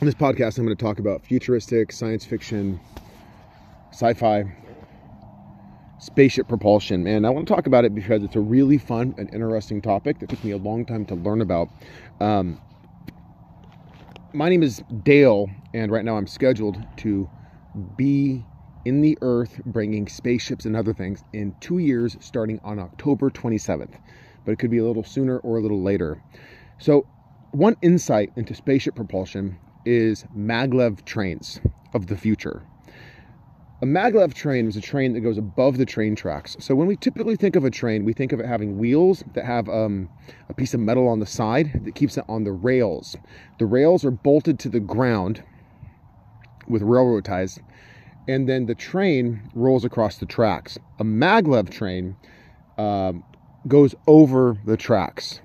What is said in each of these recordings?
In this podcast, I'm going to talk about futuristic, science fiction, sci fi, spaceship propulsion. And I want to talk about it because it's a really fun and interesting topic that took me a long time to learn about. Um, my name is Dale, and right now I'm scheduled to be in the Earth bringing spaceships and other things in two years starting on October 27th. But it could be a little sooner or a little later. So, one insight into spaceship propulsion is maglev trains of the future. A maglev train is a train that goes above the train tracks. So when we typically think of a train, we think of it having wheels that have um, a piece of metal on the side that keeps it on the rails. The rails are bolted to the ground with railroad ties, and then the train rolls across the tracks. A maglev train um, goes over the tracks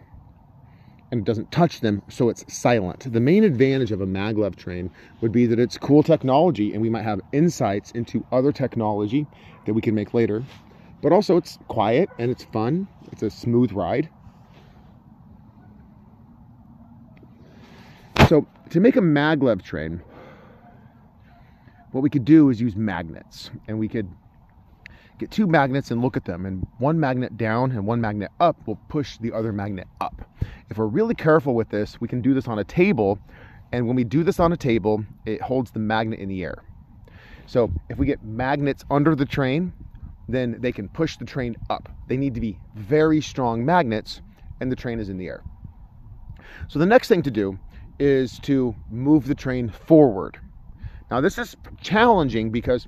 and it doesn't touch them, so it's silent. The main advantage of a maglev train would be that it's cool technology and we might have insights into other technology that we can make later. But also, it's quiet and it's fun, it's a smooth ride. So, to make a maglev train, what we could do is use magnets and we could get two magnets and look at them and one magnet down and one magnet up will push the other magnet up if we're really careful with this, we can do this on a table. And when we do this on a table, it holds the magnet in the air. So if we get magnets under the train, then they can push the train up. They need to be very strong magnets, and the train is in the air. So the next thing to do is to move the train forward. Now, this is challenging because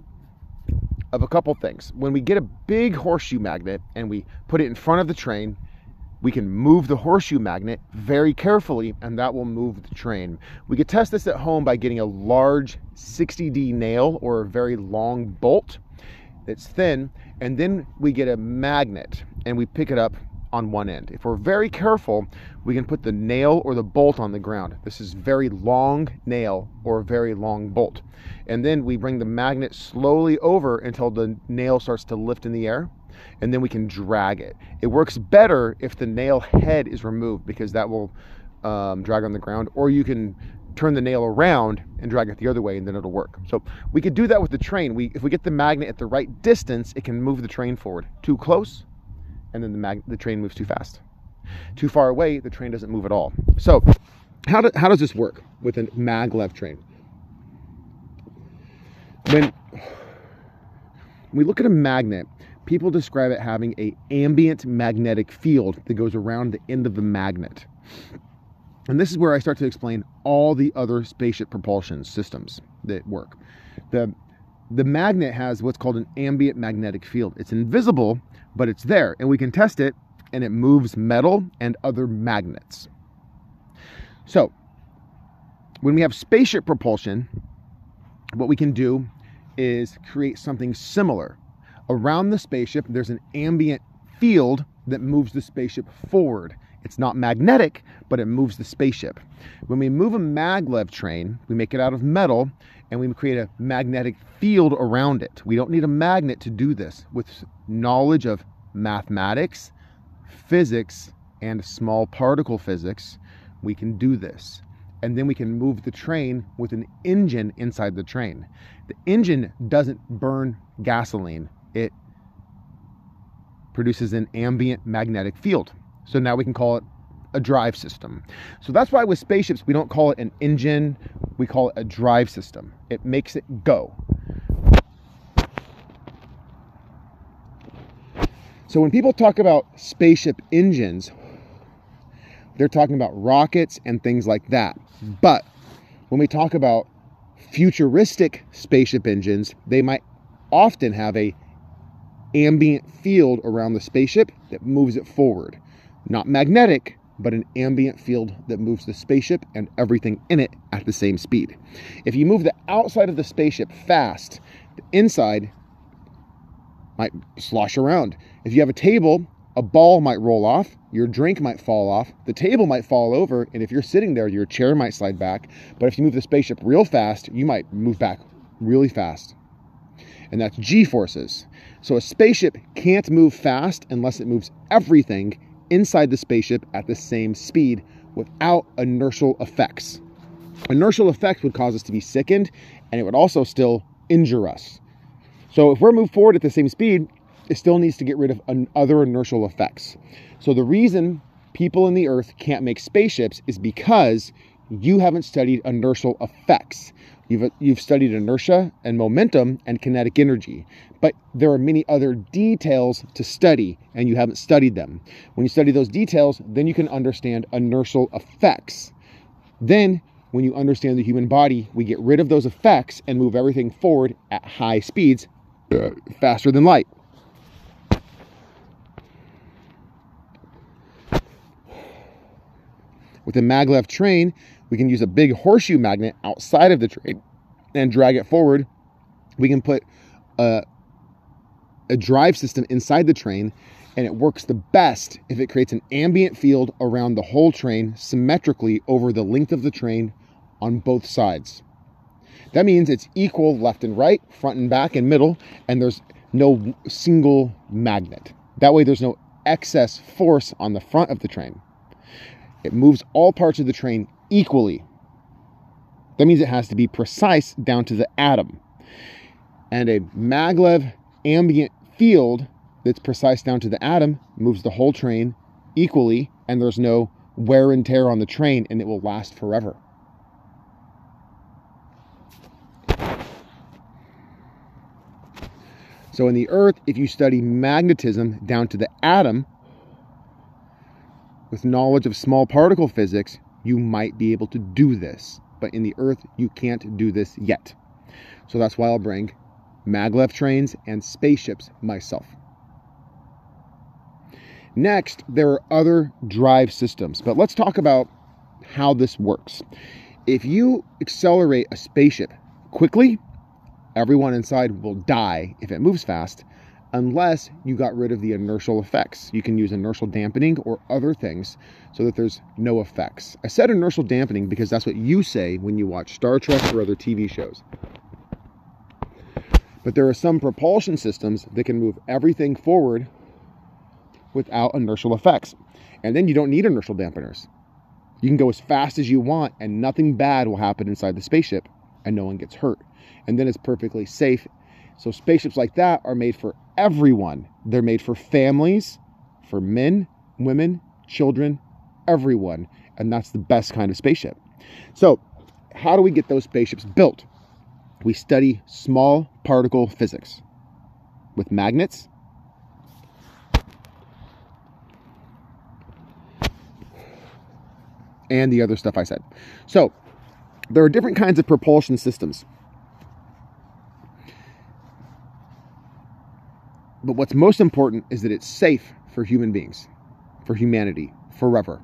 of a couple things. When we get a big horseshoe magnet and we put it in front of the train, we can move the horseshoe magnet very carefully and that will move the train. We could test this at home by getting a large 60D nail or a very long bolt that's thin and then we get a magnet and we pick it up on one end. If we're very careful, we can put the nail or the bolt on the ground. This is very long nail or a very long bolt. And then we bring the magnet slowly over until the nail starts to lift in the air and then we can drag it. It works better if the nail head is removed because that will um, drag on the ground, or you can turn the nail around and drag it the other way and then it'll work. So we could do that with the train. We, if we get the magnet at the right distance, it can move the train forward. Too close, and then the, mag, the train moves too fast. Too far away, the train doesn't move at all. So how, do, how does this work with a maglev train? When we look at a magnet, people describe it having a ambient magnetic field that goes around the end of the magnet. And this is where I start to explain all the other spaceship propulsion systems that work. The the magnet has what's called an ambient magnetic field. It's invisible, but it's there, and we can test it, and it moves metal and other magnets. So, when we have spaceship propulsion, what we can do is create something similar Around the spaceship, there's an ambient field that moves the spaceship forward. It's not magnetic, but it moves the spaceship. When we move a maglev train, we make it out of metal and we create a magnetic field around it. We don't need a magnet to do this. With knowledge of mathematics, physics, and small particle physics, we can do this. And then we can move the train with an engine inside the train. The engine doesn't burn gasoline, it produces an ambient magnetic field. So now we can call it a drive system. So that's why with spaceships, we don't call it an engine, we call it a drive system. It makes it go. So when people talk about spaceship engines, they're talking about rockets and things like that. But when we talk about futuristic spaceship engines, they might often have a ambient field around the spaceship that moves it forward. Not magnetic, but an ambient field that moves the spaceship and everything in it at the same speed. If you move the outside of the spaceship fast, the inside might slosh around. If you have a table, a ball might roll off, your drink might fall off, the table might fall over, and if you're sitting there, your chair might slide back. But if you move the spaceship real fast, you might move back really fast. And that's G forces. So a spaceship can't move fast unless it moves everything inside the spaceship at the same speed without inertial effects. inertial effects would cause us to be sickened and it would also still injure us. So if we're moved forward at the same speed, it still needs to get rid of other inertial effects. So the reason people in the earth can't make spaceships is because you haven't studied inertial effects. You've, you've studied inertia and momentum and kinetic energy, but there are many other details to study and you haven't studied them. When you study those details, then you can understand inertial effects. Then, when you understand the human body, we get rid of those effects and move everything forward at high speeds, uh, faster than light. With a maglev train, we can use a big horseshoe magnet outside of the train and drag it forward. We can put a, a drive system inside the train, and it works the best if it creates an ambient field around the whole train symmetrically over the length of the train on both sides. That means it's equal left and right, front and back, and middle, and there's no single magnet. That way, there's no excess force on the front of the train. It moves all parts of the train equally. That means it has to be precise down to the atom. And a maglev ambient field that's precise down to the atom moves the whole train equally, and there's no wear and tear on the train, and it will last forever. So, in the Earth, if you study magnetism down to the atom, with knowledge of small particle physics, you might be able to do this. But in the Earth, you can't do this yet. So that's why I'll bring maglev trains and spaceships myself. Next, there are other drive systems, but let's talk about how this works. If you accelerate a spaceship quickly, everyone inside will die if it moves fast unless you got rid of the inertial effects. You can use inertial dampening or other things so that there's no effects. I said inertial dampening because that's what you say when you watch Star Trek or other TV shows. But there are some propulsion systems that can move everything forward without inertial effects. And then you don't need inertial dampeners. You can go as fast as you want and nothing bad will happen inside the spaceship and no one gets hurt. And then it's perfectly safe. So spaceships like that are made for everyone. They're made for families, for men, women, children, everyone. And that's the best kind of spaceship. So, how do we get those spaceships built? We study small particle physics with magnets. And the other stuff I said. So, there are different kinds of propulsion systems. But what's most important is that it's safe for human beings, for humanity, forever.